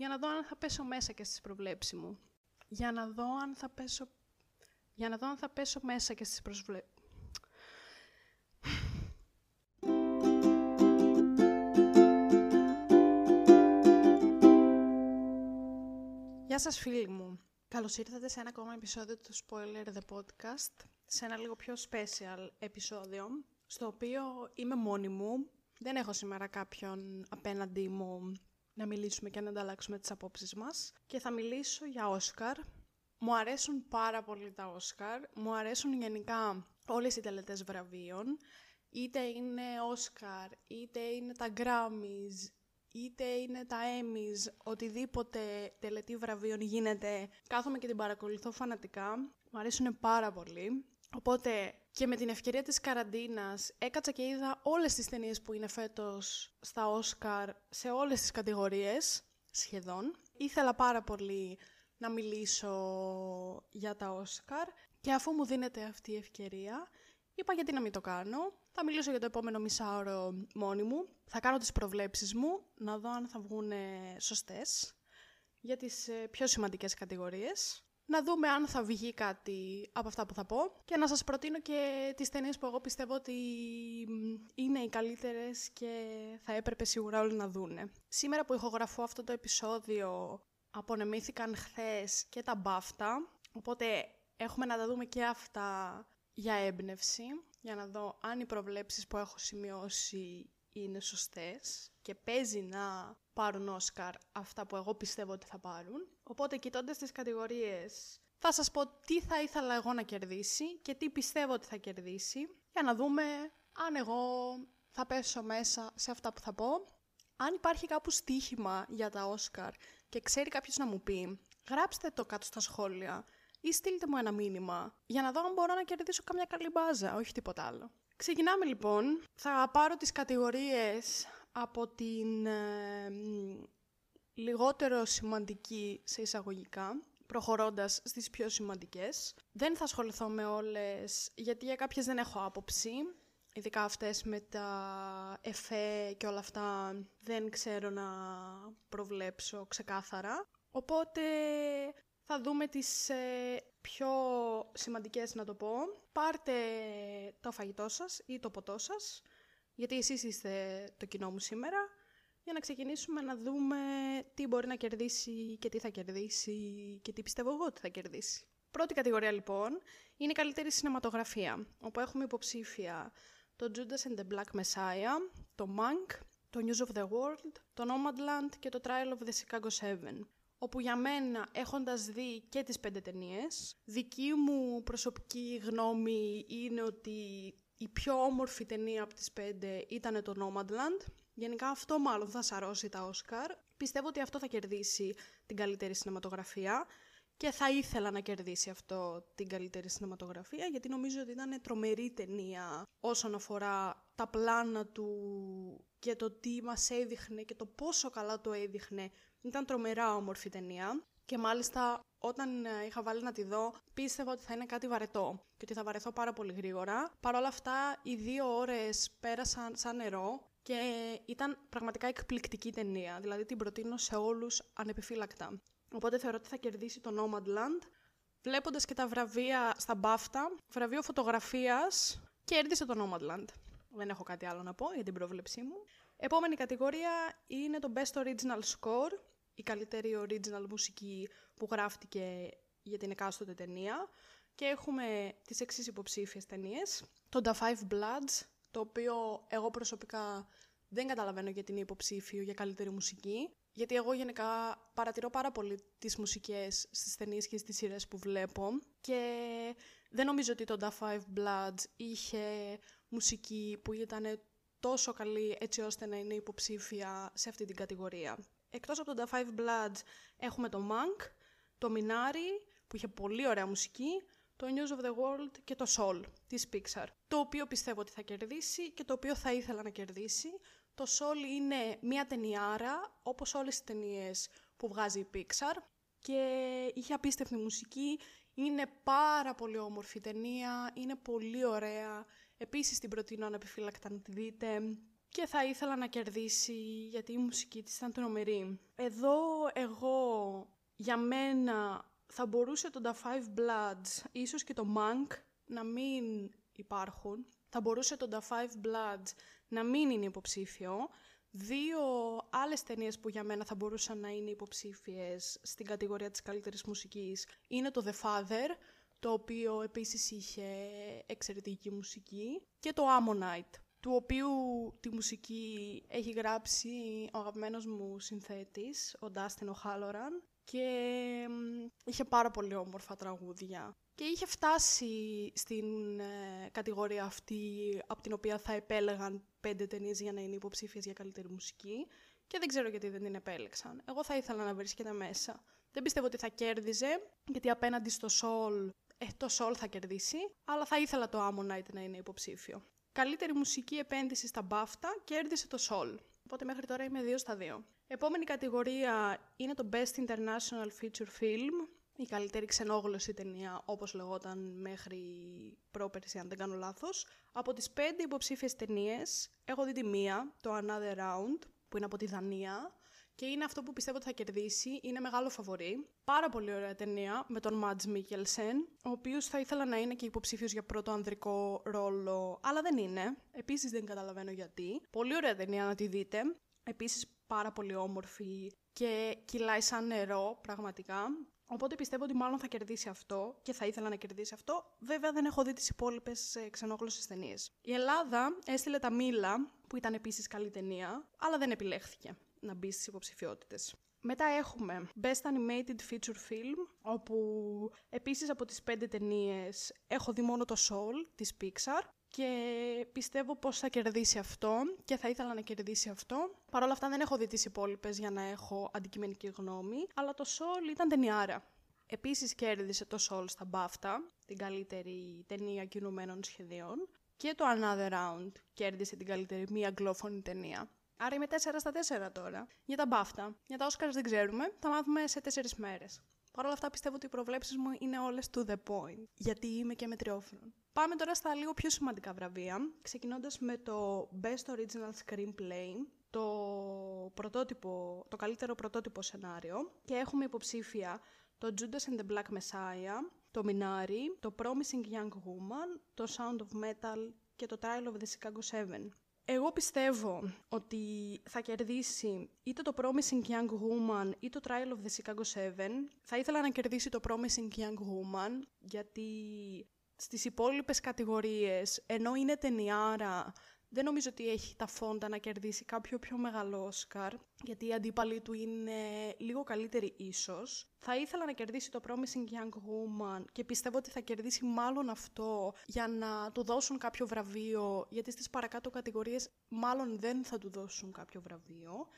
για να δω αν θα πέσω μέσα και στις προβλέψεις μου. Για να δω αν θα πέσω... Για να δω αν θα πέσω μέσα και στις προσβλέψεις... Γεια σας φίλοι μου. Καλώς ήρθατε σε ένα ακόμα επεισόδιο του Spoiler The Podcast, σε ένα λίγο πιο special επεισόδιο, στο οποίο είμαι μόνη μου. Δεν έχω σήμερα κάποιον απέναντί μου να μιλήσουμε και να ανταλλάξουμε τις απόψεις μας. Και θα μιλήσω για Όσκαρ. Μου αρέσουν πάρα πολύ τα Όσκαρ. Μου αρέσουν γενικά όλες οι τελετές βραβείων. Είτε είναι Όσκαρ, είτε είναι τα Grammys, είτε είναι τα Emmys, οτιδήποτε τελετή βραβείων γίνεται, κάθομαι και την παρακολουθώ φανατικά. Μου αρέσουν πάρα πολύ. Οπότε και με την ευκαιρία της καραντίνας έκατσα και είδα όλες τις ταινίες που είναι φέτος στα Όσκαρ σε όλες τις κατηγορίες, σχεδόν. Ήθελα πάρα πολύ να μιλήσω για τα Όσκαρ και αφού μου δίνεται αυτή η ευκαιρία, είπα γιατί να μην το κάνω; Θα μιλήσω για το επόμενο μισάωρο μόνη μου. Θα κάνω τις προβλέψεις μου, να δω αν θα βγουν σωστές για τις ε, πιο σημαντικές κατηγορίες να δούμε αν θα βγει κάτι από αυτά που θα πω και να σας προτείνω και τις ταινίες που εγώ πιστεύω ότι είναι οι καλύτερες και θα έπρεπε σίγουρα όλοι να δούνε. Σήμερα που ηχογραφώ αυτό το επεισόδιο απονεμήθηκαν χθες και τα μπάφτα, οπότε έχουμε να τα δούμε και αυτά για έμπνευση, για να δω αν οι προβλέψεις που έχω σημειώσει είναι σωστές και παίζει να πάρουν Όσκαρ αυτά που εγώ πιστεύω ότι θα πάρουν. Οπότε κοιτώντας τις κατηγορίες θα σας πω τι θα ήθελα εγώ να κερδίσει και τι πιστεύω ότι θα κερδίσει για να δούμε αν εγώ θα πέσω μέσα σε αυτά που θα πω. Αν υπάρχει κάπου στοίχημα για τα Όσκαρ και ξέρει κάποιος να μου πει, γράψτε το κάτω στα σχόλια ή στείλτε μου ένα μήνυμα για να δω αν μπορώ να κερδίσω καμιά καλή μπάζα, όχι τίποτα άλλο. Ξεκινάμε λοιπόν. Θα πάρω τις κατηγορίες από την ε, λιγότερο σημαντική σε εισαγωγικά, προχωρώντας στις πιο σημαντικές. Δεν θα ασχοληθώ με όλες, γιατί για κάποιες δεν έχω άποψη. Ειδικά αυτές με τα εφέ και όλα αυτά δεν ξέρω να προβλέψω ξεκάθαρα. Οπότε θα δούμε τις ε, πιο σημαντικές να το πω. Πάρτε το φαγητό σας ή το ποτό σας, γιατί εσείς είστε το κοινό μου σήμερα, για να ξεκινήσουμε να δούμε τι μπορεί να κερδίσει και τι θα κερδίσει και τι πιστεύω εγώ ότι θα κερδίσει. Πρώτη κατηγορία λοιπόν είναι η καλύτερη σινεματογραφία, όπου έχουμε υποψήφια το Judas and the Black Messiah, το Monk, το News of the World, το Nomadland και το Trial of the Chicago 7 όπου για μένα, έχοντας δει και τις πέντε ταινίες, δική μου προσωπική γνώμη είναι ότι η πιο όμορφη ταινία από τις πέντε ήταν το Nomadland. Γενικά αυτό μάλλον θα σαρώσει τα Όσκαρ. Πιστεύω ότι αυτό θα κερδίσει την καλύτερη σινεματογραφία και θα ήθελα να κερδίσει αυτό την καλύτερη σινεματογραφία γιατί νομίζω ότι ήταν τρομερή ταινία όσον αφορά τα πλάνα του και το τι μας έδειχνε και το πόσο καλά το έδειχνε ήταν τρομερά όμορφη ταινία και μάλιστα όταν ε, είχα βάλει να τη δω πίστευα ότι θα είναι κάτι βαρετό και ότι θα βαρεθώ πάρα πολύ γρήγορα. Παρ' όλα αυτά οι δύο ώρες πέρασαν σαν νερό και ήταν πραγματικά εκπληκτική ταινία, δηλαδή την προτείνω σε όλους ανεπιφύλακτα. Οπότε θεωρώ ότι θα κερδίσει το Nomadland. Βλέποντας και τα βραβεία στα BAFTA, βραβείο φωτογραφίας, κέρδισε το Nomadland. Δεν έχω κάτι άλλο να πω για την πρόβλεψή μου. Επόμενη κατηγορία είναι το Best Original Score, η καλύτερη original μουσική που γράφτηκε για την εκάστοτε ταινία. Και έχουμε τις εξής υποψήφιες ταινίες. Το The Five Bloods, το οποίο εγώ προσωπικά δεν καταλαβαίνω γιατί είναι υποψήφιο για καλύτερη μουσική. Γιατί εγώ γενικά παρατηρώ πάρα πολύ τις μουσικές στις ταινίες και στις σειρές που βλέπω. Και δεν νομίζω ότι το The Five Bloods είχε μουσική που ήταν τόσο καλή έτσι ώστε να είναι υποψήφια σε αυτή την κατηγορία. Εκτός από το The Five Bloods έχουμε το Monk, το Minari που είχε πολύ ωραία μουσική, το News of the World και το Soul της Pixar, το οποίο πιστεύω ότι θα κερδίσει και το οποίο θα ήθελα να κερδίσει. Το Soul είναι μια ταινιάρα, όπως όλες οι ταινίες που βγάζει η Pixar και είχε απίστευτη μουσική, είναι πάρα πολύ όμορφη ταινία, είναι πολύ ωραία, Επίσης την προτείνω ανεπιφύλακτα να τη δείτε. και θα ήθελα να κερδίσει γιατί η μουσική της ήταν τρομερή. Εδώ εγώ για μένα θα μπορούσε το The Five Bloods, ίσως και το Monk να μην υπάρχουν. Θα μπορούσε το The Five Bloods να μην είναι υποψήφιο. Δύο άλλες ταινίες που για μένα θα μπορούσαν να είναι υποψήφιες στην κατηγορία της καλύτερης μουσικής είναι το The Father, το οποίο επίσης είχε εξαιρετική μουσική, και το Ammonite, του οποίου τη μουσική έχει γράψει ο αγαπημένος μου συνθέτης, ο Dustin O'Halloran, και είχε πάρα πολύ όμορφα τραγούδια. Και είχε φτάσει στην ε, κατηγορία αυτή από την οποία θα επέλεγαν πέντε ταινίες για να είναι υποψήφιες για καλύτερη μουσική και δεν ξέρω γιατί δεν την επέλεξαν. Εγώ θα ήθελα να βρίσκεται μέσα. Δεν πιστεύω ότι θα κέρδιζε, γιατί απέναντι στο Soul, ε, το Soul θα κερδίσει, αλλά θα ήθελα το Ammonite να είναι υποψήφιο. Καλύτερη μουσική επένδυση στα BAFTA κέρδισε το Soul. Οπότε μέχρι τώρα είμαι 2 στα 2. Επόμενη κατηγορία είναι το Best International Feature Film, η καλύτερη ξενόγλωση ταινία όπως λεγόταν μέχρι πρόπερση αν δεν κάνω λάθος. Από τις πέντε υποψήφιες ταινίες έχω δει τη μία, το Another Round, που είναι από τη Δανία και είναι αυτό που πιστεύω ότι θα κερδίσει, είναι μεγάλο φαβορή. Πάρα πολύ ωραία ταινία με τον Μάτζ Μίκελσεν, ο οποίος θα ήθελα να είναι και υποψήφιος για πρώτο ανδρικό ρόλο, αλλά δεν είναι. Επίσης δεν καταλαβαίνω γιατί. Πολύ ωραία ταινία να τη δείτε. Επίσης πάρα πολύ όμορφη και κυλάει σαν νερό πραγματικά. Οπότε πιστεύω ότι μάλλον θα κερδίσει αυτό και θα ήθελα να κερδίσει αυτό. Βέβαια δεν έχω δει τις υπόλοιπες ξενόγλωσσες ταινίες. Η Ελλάδα έστειλε τα Μίλα, που ήταν επίσης καλή ταινία, αλλά δεν επιλέχθηκε να μπει στις υποψηφιότητες. Μετά έχουμε Best Animated Feature Film, όπου επίσης από τις πέντε ταινίες έχω δει μόνο το Soul της Pixar και πιστεύω πως θα κερδίσει αυτό και θα ήθελα να κερδίσει αυτό. Παρ' όλα αυτά δεν έχω δει τις υπόλοιπες για να έχω αντικειμενική γνώμη, αλλά το Soul ήταν ταινιάρα. Επίσης κέρδισε το Soul στα BAFTA, την καλύτερη ταινία κινουμένων σχεδίων, και το Another Round κέρδισε την καλύτερη μη αγγλόφωνη ταινία. Άρα είμαι 4 στα 4 τώρα. Για τα BAFTA. Για τα Oscars δεν ξέρουμε, θα μάθουμε σε 4 μέρες. Παρ' όλα αυτά πιστεύω ότι οι προβλέψεις μου είναι όλες to the point, γιατί είμαι και μετριόφρον. Πάμε τώρα στα λίγο πιο σημαντικά βραβεία, ξεκινώντας με το Best Original Screenplay, το, πρωτότυπο, το καλύτερο πρωτότυπο σενάριο και έχουμε υποψήφια το Judas and the Black Messiah, το Minari, το Promising Young Woman, το Sound of Metal και το Trial of the Chicago 7. Εγώ πιστεύω ότι θα κερδίσει είτε το Promising Young Woman ή το Trial of the Chicago 7. Θα ήθελα να κερδίσει το Promising Young Woman γιατί στις υπόλοιπες κατηγορίες, ενώ είναι ταινιάρα, δεν νομίζω ότι έχει τα φόντα να κερδίσει κάποιο πιο μεγάλο Όσκαρ, γιατί η αντίπαλη του είναι λίγο καλύτερη ίσως. Θα ήθελα να κερδίσει το Promising Young Woman και πιστεύω ότι θα κερδίσει μάλλον αυτό για να του δώσουν κάποιο βραβείο, γιατί στις παρακάτω κατηγορίες μάλλον δεν θα του δώσουν κάποιο βραβείο.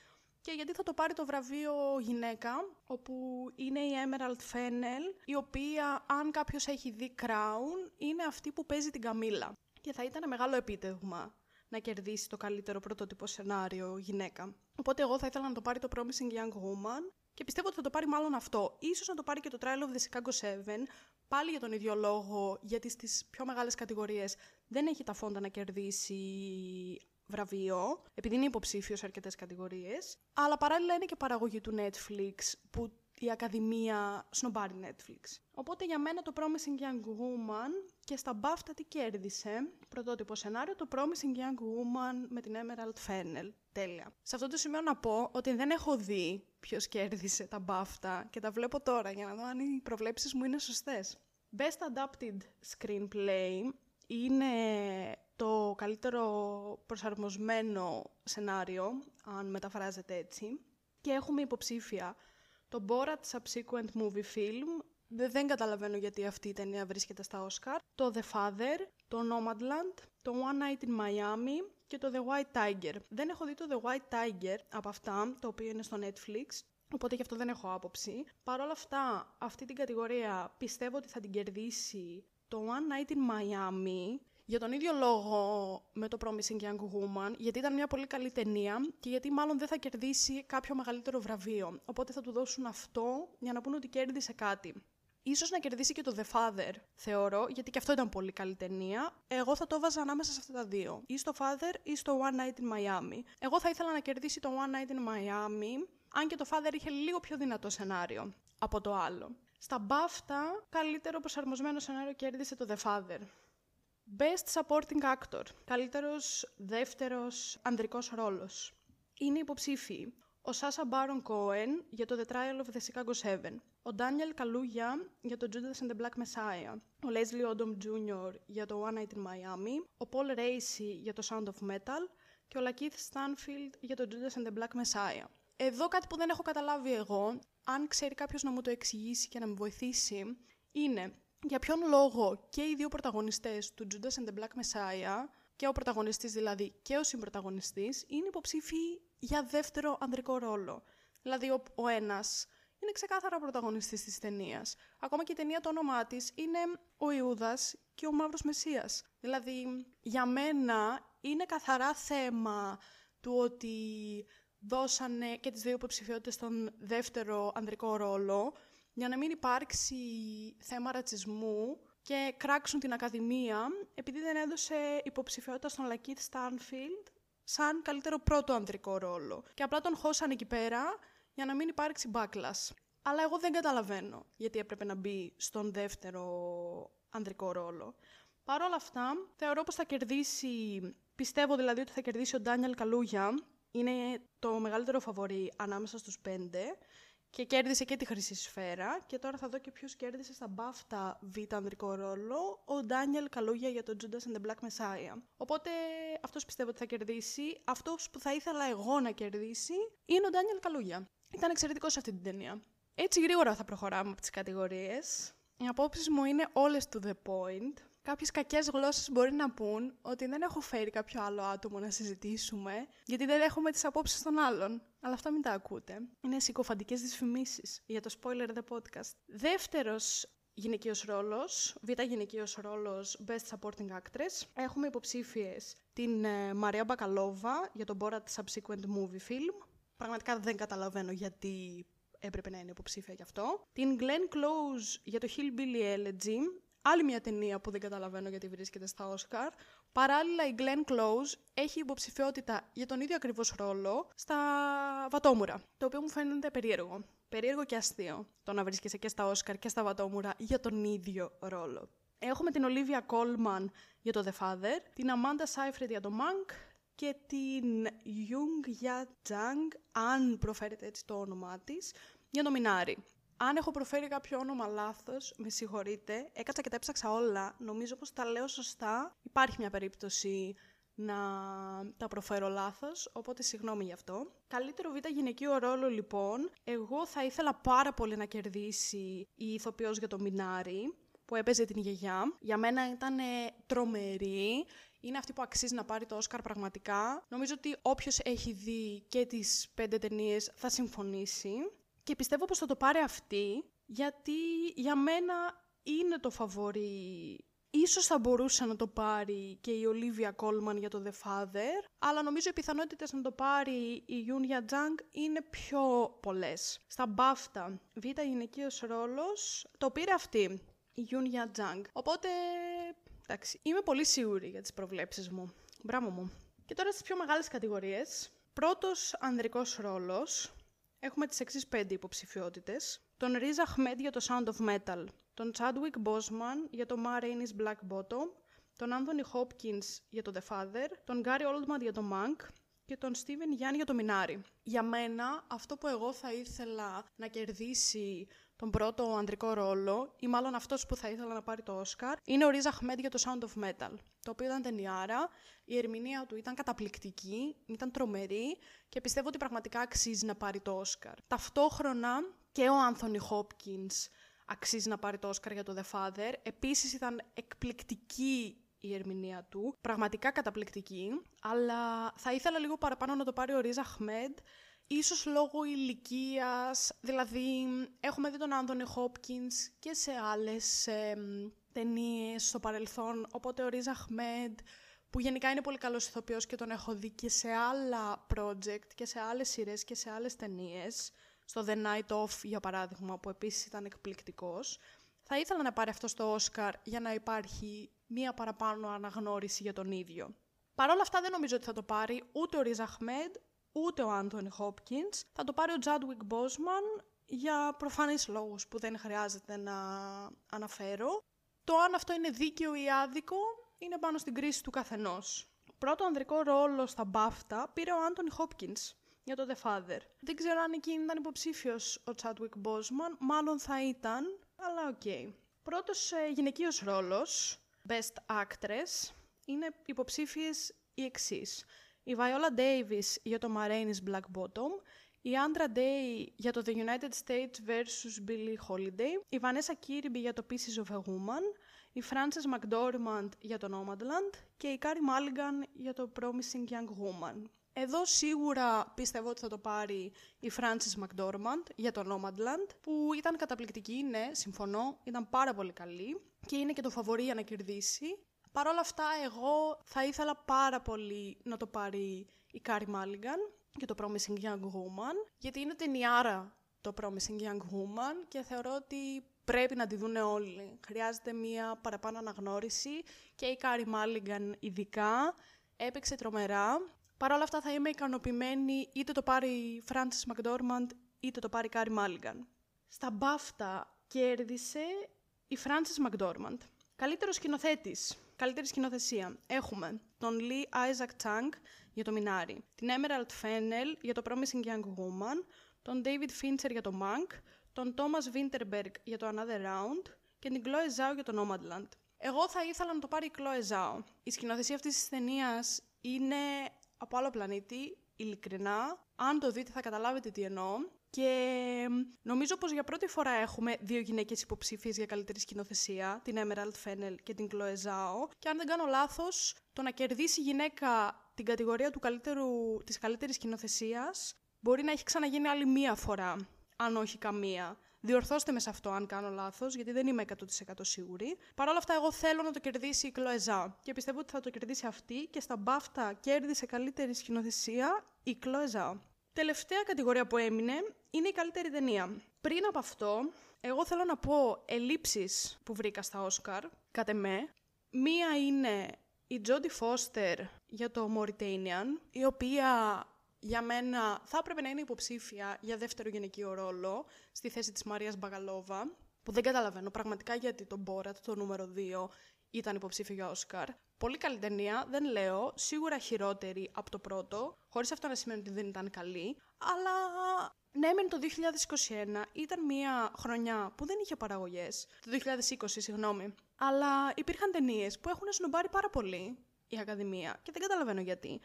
Και γιατί θα το πάρει το βραβείο γυναίκα, όπου είναι η Emerald Fennel, η οποία αν κάποιος έχει δει Crown, είναι αυτή που παίζει την Καμίλα. Και θα ήταν μεγάλο επίτευγμα να κερδίσει το καλύτερο πρωτότυπο σενάριο γυναίκα. Οπότε εγώ θα ήθελα να το πάρει το Promising Young Woman και πιστεύω ότι θα το πάρει μάλλον αυτό. Ίσως να το πάρει και το Trial of the Chicago 7, πάλι για τον ίδιο λόγο, γιατί στις πιο μεγάλες κατηγορίες δεν έχει τα φόντα να κερδίσει βραβείο, επειδή είναι υποψήφιος σε αρκετές κατηγορίες. Αλλά παράλληλα είναι και παραγωγή του Netflix, που η Ακαδημία σνομπάρει Netflix. Οπότε για μένα το Promising Young Woman και στα BAFTA τι κέρδισε. Πρωτότυπο σενάριο, το Promising Young Woman με την Emerald Fennel. Τέλεια. Σε αυτό το σημείο να πω ότι δεν έχω δει ποιος κέρδισε τα BAFTA και τα βλέπω τώρα για να δω αν οι προβλέψεις μου είναι σωστές. Best Adapted Screenplay είναι το καλύτερο προσαρμοσμένο σενάριο, αν μεταφράζεται έτσι. Και έχουμε υποψήφια το Borat Subsequent Movie Film, δεν καταλαβαίνω γιατί αυτή η ταινία βρίσκεται στα Oscar, το The Father, το Nomadland, το One Night in Miami και το The White Tiger. Δεν έχω δει το The White Tiger από αυτά, το οποίο είναι στο Netflix, Οπότε γι' αυτό δεν έχω άποψη. Παρ' όλα αυτά, αυτή την κατηγορία πιστεύω ότι θα την κερδίσει το One Night in Miami για τον ίδιο λόγο με το Promising Young Woman, γιατί ήταν μια πολύ καλή ταινία και γιατί μάλλον δεν θα κερδίσει κάποιο μεγαλύτερο βραβείο. Οπότε θα του δώσουν αυτό για να πούνε ότι κέρδισε κάτι. Ίσως να κερδίσει και το The Father, θεωρώ, γιατί και αυτό ήταν πολύ καλή ταινία. Εγώ θα το έβαζα ανάμεσα σε αυτά τα δύο. Ή στο Father ή στο One Night in Miami. Εγώ θα ήθελα να κερδίσει το One Night in Miami, αν και το Father είχε λίγο πιο δυνατό σενάριο από το άλλο. Στα BAFTA, καλύτερο προσαρμοσμένο σενάριο κέρδισε το The Father. Best Supporting Actor. Καλύτερος δεύτερος ανδρικός ρόλος. Είναι υποψήφιοι ο Σάσα Μπάρον Κόεν για το The Trial of the Chicago 7, ο Ντάνιελ Καλούγια για το Judas and the Black Messiah, ο Leslie Odom Jr. για το One Night in Miami, ο Paul Racy για το Sound of Metal και ο Lakeith Stanfield για το Judas and the Black Messiah. Εδώ κάτι που δεν έχω καταλάβει εγώ, αν ξέρει κάποιος να μου το εξηγήσει και να με βοηθήσει, είναι για ποιον λόγο και οι δύο πρωταγωνιστές του Judas and the Black Messiah, και ο πρωταγωνιστής δηλαδή και ο συμπροταγωνιστής, είναι υποψήφιοι για δεύτερο ανδρικό ρόλο. Δηλαδή ο, ο ένας είναι ξεκάθαρα ο πρωταγωνιστής της ταινίας. Ακόμα και η ταινία το όνομά της είναι ο Ιούδας και ο Μαύρος Μεσσίας. Δηλαδή για μένα είναι καθαρά θέμα του ότι δώσανε και τις δύο υποψηφιότητες στον δεύτερο ανδρικό ρόλο για να μην υπάρξει θέμα ρατσισμού και κράξουν την Ακαδημία επειδή δεν έδωσε υποψηφιότητα στον Λακίθ Στάνφιλντ σαν καλύτερο πρώτο ανδρικό ρόλο. Και απλά τον χώσαν εκεί πέρα για να μην υπάρξει backlash. Αλλά εγώ δεν καταλαβαίνω γιατί έπρεπε να μπει στον δεύτερο ανδρικό ρόλο. Παρ' όλα αυτά, θεωρώ πως θα κερδίσει, πιστεύω δηλαδή ότι θα κερδίσει ο Ντάνιελ Καλούγια, είναι το μεγαλύτερο φαβορή ανάμεσα στους πέντε και κέρδισε και τη Χρυσή Σφαίρα και τώρα θα δω και ποιος κέρδισε στα BAFTA β' ανδρικό ρόλο, ο Ντάνιελ Καλούγια για το Judas and the Black Messiah. Οπότε αυτός πιστεύω ότι θα κερδίσει. Αυτός που θα ήθελα εγώ να κερδίσει είναι ο Ντάνιελ Καλούγια. Ήταν εξαιρετικό σε αυτή την ταινία. Έτσι γρήγορα θα προχωράμε από τις κατηγορίες. Οι απόψεις μου είναι όλες to the point. Κάποιες κακές γλώσσες μπορεί να πούν ότι δεν έχω φέρει κάποιο άλλο άτομο να συζητήσουμε, γιατί δεν έχουμε τις απόψεις των άλλων. Αλλά αυτά μην τα ακούτε. Είναι συκοφαντικές δυσφημίσεις για το Spoiler The Podcast. Δεύτερος γυναικείος ρόλος, β' γυναικείος ρόλος Best Supporting Actress. Έχουμε υποψήφιες την ε, Μαρία Μπακαλόβα για τον Borat Subsequent Movie Film. Πραγματικά δεν καταλαβαίνω γιατί έπρεπε να είναι υποψήφια γι' αυτό. Την Glenn Close για το Hillbilly Elegy Άλλη μια ταινία που δεν καταλαβαίνω γιατί βρίσκεται στα Όσκαρ. Παράλληλα, η Glenn Close έχει υποψηφιότητα για τον ίδιο ακριβώς ρόλο στα Βατόμουρα, το οποίο μου φαίνεται περίεργο. Περίεργο και αστείο το να βρίσκεσαι και στα Όσκαρ και στα Βατόμουρα για τον ίδιο ρόλο. Έχουμε την Olivia Colman για το The Father, την Amanda Seyfried για το Monk και την Jung Ya Jang, αν προφέρετε έτσι το όνομά της, για το Μινάρι. Αν έχω προφέρει κάποιο όνομα λάθος, με συγχωρείτε. Έκατσα και τα έψαξα όλα. Νομίζω πως τα λέω σωστά. Υπάρχει μια περίπτωση να τα προφέρω λάθος, οπότε συγγνώμη γι' αυτό. Καλύτερο β' γυναικείο ρόλο λοιπόν. Εγώ θα ήθελα πάρα πολύ να κερδίσει η ηθοποιός για το Μινάρι, που έπαιζε την γιαγιά. Για μένα ήταν τρομερή. Είναι αυτή που αξίζει να πάρει το Όσκαρ πραγματικά. Νομίζω ότι όποιος έχει δει και τις πέντε ταινίες θα συμφωνήσει. Και πιστεύω πως θα το πάρει αυτή, γιατί για μένα είναι το φαβορή. Ίσως θα μπορούσε να το πάρει και η Ολίβια Κόλμαν για το The Father, αλλά νομίζω οι πιθανότητες να το πάρει η Γιούνια Τζάνγκ είναι πιο πολλές. Στα μπάφτα, β' γυναικείος ρόλος, το πήρε αυτή, η Γιούνια Τζάνγκ. Οπότε, εντάξει, είμαι πολύ σίγουρη για τις προβλέψεις μου. Μπράβο μου. Και τώρα στις πιο μεγάλες κατηγορίες. Πρώτος ανδρικός ρόλος, έχουμε τις εξής πέντε υποψηφιότητες. Τον Riz Ahmed για το Sound of Metal, τον Chadwick Boseman για το Ma Rainey's Black Bottom, τον Anthony Hopkins για το The Father, τον Gary Oldman για το Monk και τον Steven Yeun για το Minari. Για μένα, αυτό που εγώ θα ήθελα να κερδίσει τον πρώτο ανδρικό ρόλο, ή μάλλον αυτός που θα ήθελα να πάρει το Όσκαρ, είναι ο Ρίζα Αχμέντ για το Sound of Metal. Το οποίο ήταν ταινιάρα, η ερμηνεία του ήταν καταπληκτική, ήταν τρομερή και πιστεύω ότι πραγματικά αξίζει να πάρει το Όσκαρ. Ταυτόχρονα και ο Άνθονι Χόπκιν αξίζει να πάρει το Όσκαρ για το The Father. Επίσης ήταν εκπληκτική η ερμηνεία του, πραγματικά καταπληκτική, αλλά θα ήθελα λίγο παραπάνω να το πάρει ο Ρίζα Αχμέντ, ίσως λόγω ηλικίας, δηλαδή έχουμε δει τον Άνθονι Χόπκινς και σε άλλες ε, ταινίες στο παρελθόν, οπότε ο Ρίζα Αχμέντ, που γενικά είναι πολύ καλός ηθοποιός και τον έχω δει και σε άλλα project και σε άλλες σειρές και σε άλλες ταινίες. στο The Night Of για παράδειγμα, που επίσης ήταν εκπληκτικός. θα ήθελα να πάρει αυτός το Όσκαρ για να υπάρχει μία παραπάνω αναγνώριση για τον ίδιο. Παρ' όλα αυτά δεν νομίζω ότι θα το πάρει ούτε ο Ριζ Αχμέντ, ούτε ο Άντωνι Χόπκινς. Θα το πάρει ο Τσάντουικ Μπόσμαν για προφανείς λόγους που δεν χρειάζεται να αναφέρω. Το αν αυτό είναι δίκαιο ή άδικο είναι πάνω στην κρίση του καθενός. Πρώτο ανδρικό ρόλο στα BAFTA πήρε ο Άντωνι Χόπκινς για το The Father. Δεν ξέρω αν εκεί ήταν υποψήφιος ο Chadwick Boseman, μάλλον θα ήταν, αλλά OK. Okay. Πρώτος ε, γυναικείος ρόλος, Best Actress, είναι υποψήφιες οι εξής η Βαϊόλα Ντέιβις για το Ma Rainey's Black Bottom, η Άντρα Ντέι για το The United States vs. Billie Holiday, η Βανέσα Κίριμπι για το Pieces of a Woman, η Frances McDormand για το Nomadland και η Κάρι Μάλιγκαν για το Promising Young Woman. Εδώ σίγουρα πιστεύω ότι θα το πάρει η Frances McDormand για το Nomadland, που ήταν καταπληκτική, ναι, συμφωνώ, ήταν πάρα πολύ καλή και είναι και το φαβορή για να κερδίσει. Παρ' όλα αυτά, εγώ θα ήθελα πάρα πολύ να το πάρει η Κάρι Μάλιγκαν για το Promising Young Woman, γιατί είναι ταινιάρα το Promising Young Woman και θεωρώ ότι πρέπει να τη δουν όλοι. Χρειάζεται μία παραπάνω αναγνώριση και η Κάρι Μάλιγκαν ειδικά έπαιξε τρομερά Παρ' όλα αυτά θα είμαι ικανοποιημένη είτε το πάρει η Frances McDormand είτε το πάρει η Carrie Mulligan. Στα BAFTA κέρδισε η Frances McDormand. Καλύτερος σκηνοθέτης, καλύτερη σκηνοθεσία. Έχουμε τον Lee Isaac Chung για το Minari, την Emerald Fennell για το Promising Young Woman, τον David Fincher για το Mank, τον Thomas Vinterberg για το Another Round και την Chloe Zhao για το Nomadland. Εγώ θα ήθελα να το πάρει η Chloe Zhao. Η σκηνοθεσία αυτής της ταινίας είναι από άλλο πλανήτη, ειλικρινά. Αν το δείτε θα καταλάβετε τι εννοώ. Και νομίζω πως για πρώτη φορά έχουμε δύο γυναίκες υποψήφιες για καλύτερη σκηνοθεσία, την Emerald Fennel και την Chloe Zhao. Και αν δεν κάνω λάθος, το να κερδίσει γυναίκα την κατηγορία του καλύτερου, της καλύτερης σκηνοθεσίας μπορεί να έχει ξαναγίνει άλλη μία φορά, αν όχι καμία. Διορθώστε με σε αυτό αν κάνω λάθος, γιατί δεν είμαι 100% σίγουρη. Παρ' όλα αυτά, εγώ θέλω να το κερδίσει η Κλοεζά. Και πιστεύω ότι θα το κερδίσει αυτή και στα μπάφτα κέρδισε καλύτερη σκηνοθεσία η Κλοεζά. Τελευταία κατηγορία που έμεινε είναι η καλύτερη ταινία. Πριν από αυτό, εγώ θέλω να πω ελλείψεις που βρήκα στα Όσκαρ, κατ' εμέ. Μία είναι η Τζόντι Φώστερ για το Mauritanian, η οποία για μένα θα έπρεπε να είναι υποψήφια για δεύτερο γυναικείο ρόλο στη θέση της Μαρίας Μπαγαλόβα, που δεν καταλαβαίνω πραγματικά γιατί το Μπόρατ, το νούμερο 2, ήταν υποψήφιο για Όσκαρ. Πολύ καλή ταινία, δεν λέω, σίγουρα χειρότερη από το πρώτο, χωρίς αυτό να σημαίνει ότι δεν ήταν καλή, αλλά ναι, μεν το 2021 ήταν μια χρονιά που δεν είχε παραγωγές, το 2020, συγγνώμη, αλλά υπήρχαν ταινίες που έχουν σνομπάρει πάρα πολύ η Ακαδημία και δεν καταλαβαίνω γιατί.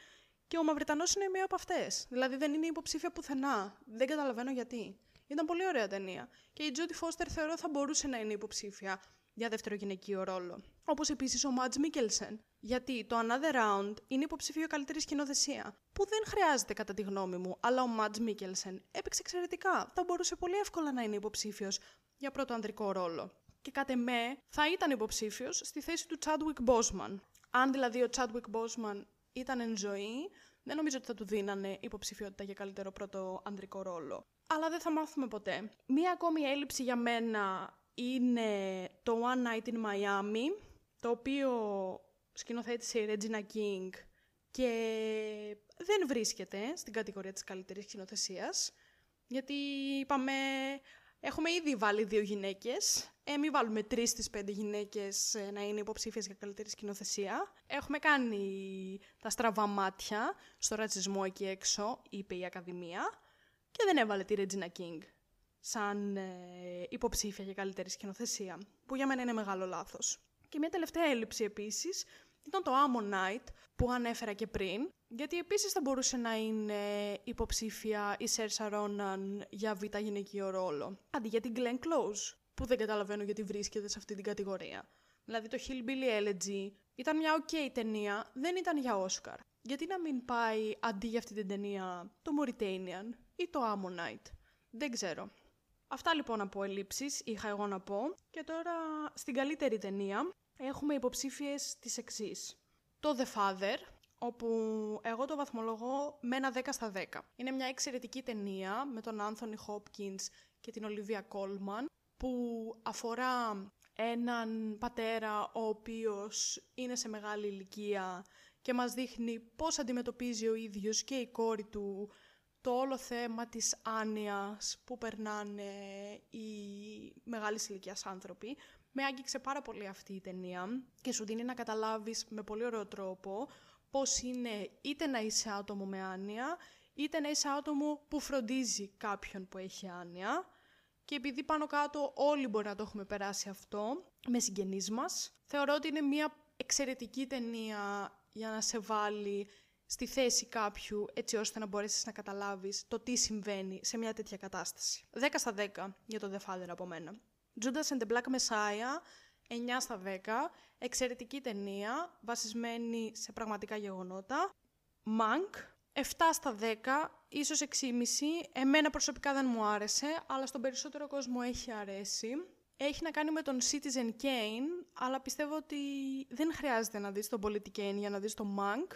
Και ο Μαυριτανός είναι μία από αυτές. Δηλαδή δεν είναι υποψήφια πουθενά. Δεν καταλαβαίνω γιατί. Ήταν πολύ ωραία ταινία. Και η Τζόντι Φώστερ θεωρώ θα μπορούσε να είναι υποψήφια για δεύτερο γυναικείο ρόλο. Όπως επίσης ο Μάτζ Μίκελσεν. Γιατί το Another Round είναι υποψήφιο καλύτερη σκηνοθεσία. Που δεν χρειάζεται κατά τη γνώμη μου, αλλά ο Μάτζ Μίκελσεν έπαιξε εξαιρετικά. Θα μπορούσε πολύ εύκολα να είναι υποψήφιος για πρώτο ανδρικό ρόλο. Και κατ' εμέ θα ήταν υποψήφιος στη θέση του Chadwick Boseman. Αν δηλαδή ο Chadwick Boseman ήταν εν ζωή, δεν νομίζω ότι θα του δίνανε υποψηφιότητα για καλύτερο πρώτο ανδρικό ρόλο. Αλλά δεν θα μάθουμε ποτέ. Μία ακόμη έλλειψη για μένα είναι το One Night in Miami, το οποίο σκηνοθέτησε η Regina King και δεν βρίσκεται στην κατηγορία της καλύτερης σκηνοθεσίας, γιατί είπαμε Έχουμε ήδη βάλει δύο γυναίκες. Ε, μην βάλουμε τρεις στις πέντε γυναίκες ε, να είναι υποψήφιες για καλύτερη σκηνοθεσία. Έχουμε κάνει τα στραβά μάτια στο ρατσισμό εκεί έξω, είπε η Ακαδημία. Και δεν έβαλε τη Regina King σαν ε, υποψήφια για καλύτερη σκηνοθεσία. Που για μένα είναι μεγάλο λάθος. Και μια τελευταία έλλειψη επίσης ήταν το Ammonite που ανέφερα και πριν, γιατί επίσης θα μπορούσε να είναι υποψήφια η Σέρσα Ρόναν για β' γυναικείο ρόλο, αντί για την Glenn Close, που δεν καταλαβαίνω γιατί βρίσκεται σε αυτή την κατηγορία. Δηλαδή το Hillbilly Elegy ήταν μια ok ταινία, δεν ήταν για Oscar. Γιατί να μην πάει αντί για αυτή την ταινία το Mauritanian ή το Ammonite. Δεν ξέρω. Αυτά λοιπόν από ελλείψεις είχα εγώ να πω. Και τώρα στην καλύτερη ταινία έχουμε υποψήφιες τις εξής. Το The Father, όπου εγώ το βαθμολογώ με ένα 10 στα 10. Είναι μια εξαιρετική ταινία με τον Anthony Hopkins και την Olivia Colman, που αφορά έναν πατέρα ο οποίος είναι σε μεγάλη ηλικία και μας δείχνει πώς αντιμετωπίζει ο ίδιος και η κόρη του το όλο θέμα της άνοιας που περνάνε οι μεγάλης ηλικίας άνθρωποι. Με άγγιξε πάρα πολύ αυτή η ταινία και σου δίνει να καταλάβεις με πολύ ωραίο τρόπο πώς είναι είτε να είσαι άτομο με άνοια, είτε να είσαι άτομο που φροντίζει κάποιον που έχει άνοια. Και επειδή πάνω κάτω όλοι μπορεί να το έχουμε περάσει αυτό, με συγγενείς μας, θεωρώ ότι είναι μια εξαιρετική ταινία για να σε βάλει στη θέση κάποιου έτσι ώστε να μπορέσεις να καταλάβεις το τι συμβαίνει σε μια τέτοια κατάσταση. 10 στα 10 για το The Father από μένα. Judas and the Black Messiah, 9 στα 10, εξαιρετική ταινία, βασισμένη σε πραγματικά γεγονότα. Mank, 7 στα 10, ίσως 6,5. Εμένα προσωπικά δεν μου άρεσε, αλλά στον περισσότερο κόσμο έχει αρέσει. Έχει να κάνει με τον Citizen Kane, αλλά πιστεύω ότι δεν χρειάζεται να δεις τον Politic Kane για να δεις τον Mank.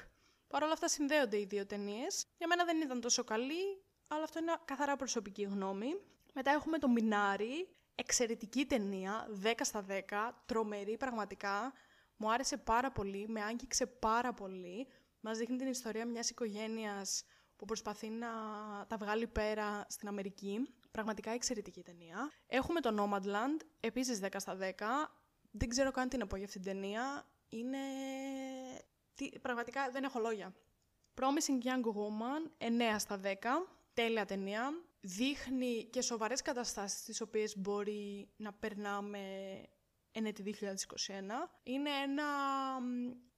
Παρ' όλα αυτά συνδέονται οι δύο ταινίες. Για μένα δεν ήταν τόσο καλή, αλλά αυτό είναι καθαρά προσωπική γνώμη. Μετά έχουμε το Μινάρι, εξαιρετική ταινία, 10 στα 10, τρομερή πραγματικά. Μου άρεσε πάρα πολύ, με άγγιξε πάρα πολύ. Μας δείχνει την ιστορία μιας οικογένειας που προσπαθεί να τα βγάλει πέρα στην Αμερική. Πραγματικά εξαιρετική ταινία. Έχουμε το Nomadland, επίσης 10 στα 10. Δεν ξέρω καν τι να πω για αυτήν την ταινία. Είναι τι, πραγματικά δεν έχω λόγια. Promising Young Woman, 9 στα 10. Τέλεια ταινία. Δείχνει και σοβαρές καταστάσεις τις οποίες μπορεί να περνάμε εν 2021. Είναι ένα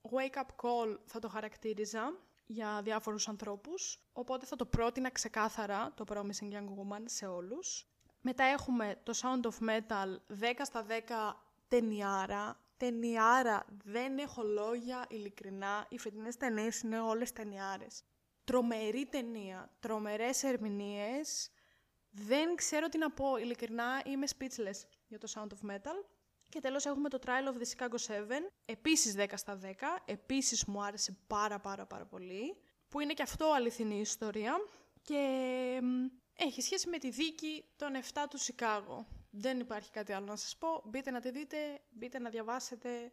wake-up call, θα το χαρακτήριζα, για διάφορους ανθρώπους. Οπότε θα το πρότεινα ξεκάθαρα, το Promising Young Woman, σε όλους. Μετά έχουμε το Sound of Metal, 10 στα 10 ταινιάρα, ταινιάρα. Δεν έχω λόγια, ειλικρινά. Οι φετινές ταινίες είναι όλες ταινιάρες. Τρομερή ταινία, τρομερές ερμηνείες. Δεν ξέρω τι να πω, ειλικρινά είμαι speechless για το Sound of Metal. Και τέλος έχουμε το Trial of the Chicago 7, επίσης 10 στα 10, επίσης μου άρεσε πάρα πάρα πάρα πολύ, που είναι και αυτό αληθινή ιστορία και έχει σχέση με τη δίκη των 7 του Σικάγο. Δεν υπάρχει κάτι άλλο να σας πω. Μπείτε να τη δείτε, μπείτε να διαβάσετε.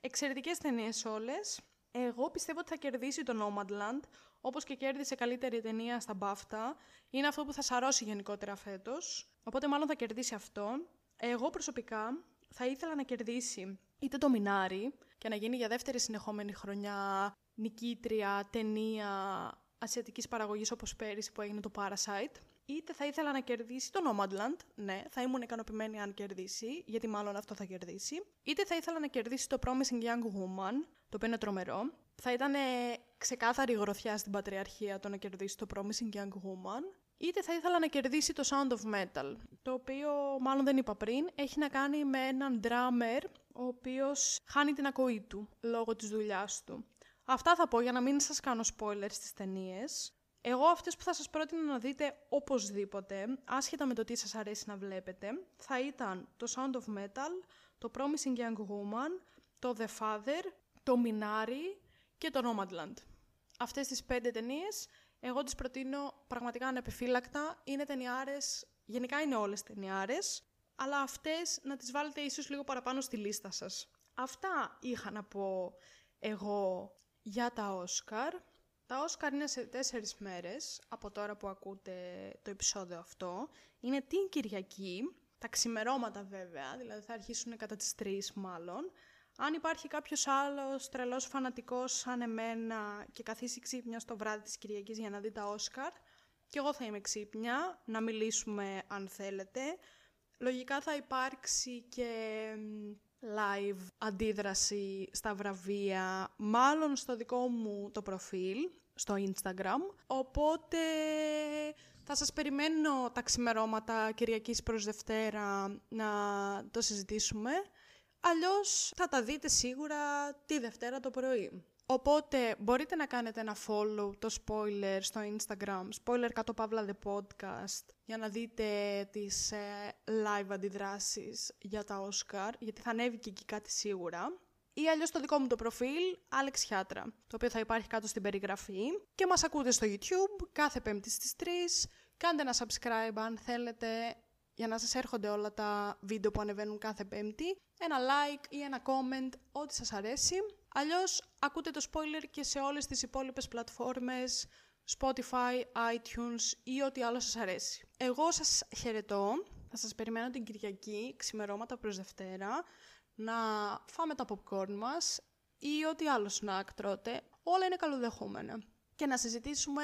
Εξαιρετικές ταινίες όλες. Εγώ πιστεύω ότι θα κερδίσει το Nomadland, όπως και κέρδισε καλύτερη ταινία στα BAFTA. Είναι αυτό που θα σαρώσει γενικότερα φέτος. Οπότε μάλλον θα κερδίσει αυτό. Εγώ προσωπικά θα ήθελα να κερδίσει είτε το Μινάρι και να γίνει για δεύτερη συνεχόμενη χρονιά νικήτρια ταινία ασιατικής παραγωγής όπως πέρυσι που έγινε το Parasite είτε θα ήθελα να κερδίσει το Nomadland, ναι, θα ήμουν ικανοποιημένη αν κερδίσει, γιατί μάλλον αυτό θα κερδίσει, είτε θα ήθελα να κερδίσει το Promising Young Woman, το οποίο είναι τρομερό. Θα ήταν ξεκάθαρη γροθιά στην πατριαρχία το να κερδίσει το Promising Young Woman, είτε θα ήθελα να κερδίσει το Sound of Metal, το οποίο μάλλον δεν είπα πριν, έχει να κάνει με έναν drummer ο οποίος χάνει την ακοή του λόγω της δουλειάς του. Αυτά θα πω για να μην σας κάνω spoilers στις ταινίες. Εγώ αυτές που θα σας πρότεινα να δείτε οπωσδήποτε, άσχετα με το τι σας αρέσει να βλέπετε, θα ήταν το Sound of Metal, το Promising Young Woman, το The Father, το Minari και το Nomadland. Αυτές τις πέντε ταινίες, εγώ τις προτείνω πραγματικά ανεπιφύλακτα. Είναι ταινιάρες, γενικά είναι όλες ταινιάρες, αλλά αυτές να τις βάλετε ίσως λίγο παραπάνω στη λίστα σας. Αυτά είχα να πω εγώ για τα Όσκαρ. Τα Όσκαρ είναι σε τέσσερις μέρες από τώρα που ακούτε το επεισόδιο αυτό. Είναι την Κυριακή, τα ξημερώματα βέβαια, δηλαδή θα αρχίσουν κατά τις τρεις μάλλον. Αν υπάρχει κάποιος άλλος τρελός φανατικός σαν εμένα και καθίσει ξύπνια στο βράδυ της Κυριακής για να δει τα Όσκαρ, και εγώ θα είμαι ξύπνια, να μιλήσουμε αν θέλετε. Λογικά θα υπάρξει και live αντίδραση στα βραβεία, μάλλον στο δικό μου το προφίλ, στο Instagram. Οπότε θα σας περιμένω τα ξημερώματα Κυριακής προς Δευτέρα να το συζητήσουμε. Αλλιώς θα τα δείτε σίγουρα τη Δευτέρα το πρωί. Οπότε μπορείτε να κάνετε ένα follow το spoiler στο Instagram, spoiler κάτω παύλα the podcast, για να δείτε τις ε, live αντιδράσεις για τα Oscar, γιατί θα ανέβει και εκεί κάτι σίγουρα ή αλλιώς το δικό μου το προφίλ, Alex Χιάτρα, το οποίο θα υπάρχει κάτω στην περιγραφή. Και μας ακούτε στο YouTube κάθε πέμπτη στις 3. Κάντε ένα subscribe αν θέλετε για να σας έρχονται όλα τα βίντεο που ανεβαίνουν κάθε πέμπτη. Ένα like ή ένα comment, ό,τι σας αρέσει. Αλλιώς ακούτε το spoiler και σε όλες τις υπόλοιπες πλατφόρμες, Spotify, iTunes ή ό,τι άλλο σας αρέσει. Εγώ σας χαιρετώ, θα σας περιμένω την Κυριακή, ξημερώματα προς Δευτέρα, να φάμε τα popcorn μας ή ό,τι άλλο snack τρώτε. Όλα είναι καλοδεχούμενα. Και να συζητήσουμε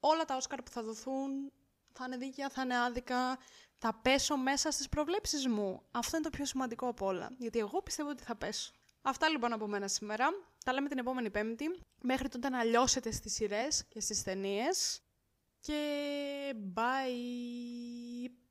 όλα τα Όσκαρ που θα δοθούν, θα είναι δίκαια, θα είναι άδικα, θα πέσω μέσα στις προβλέψεις μου. Αυτό είναι το πιο σημαντικό από όλα, γιατί εγώ πιστεύω ότι θα πέσω. Αυτά λοιπόν από μένα σήμερα. Τα λέμε την επόμενη Πέμπτη. Μέχρι τότε να λιώσετε στις σειρές και στις ταινίες. Και bye!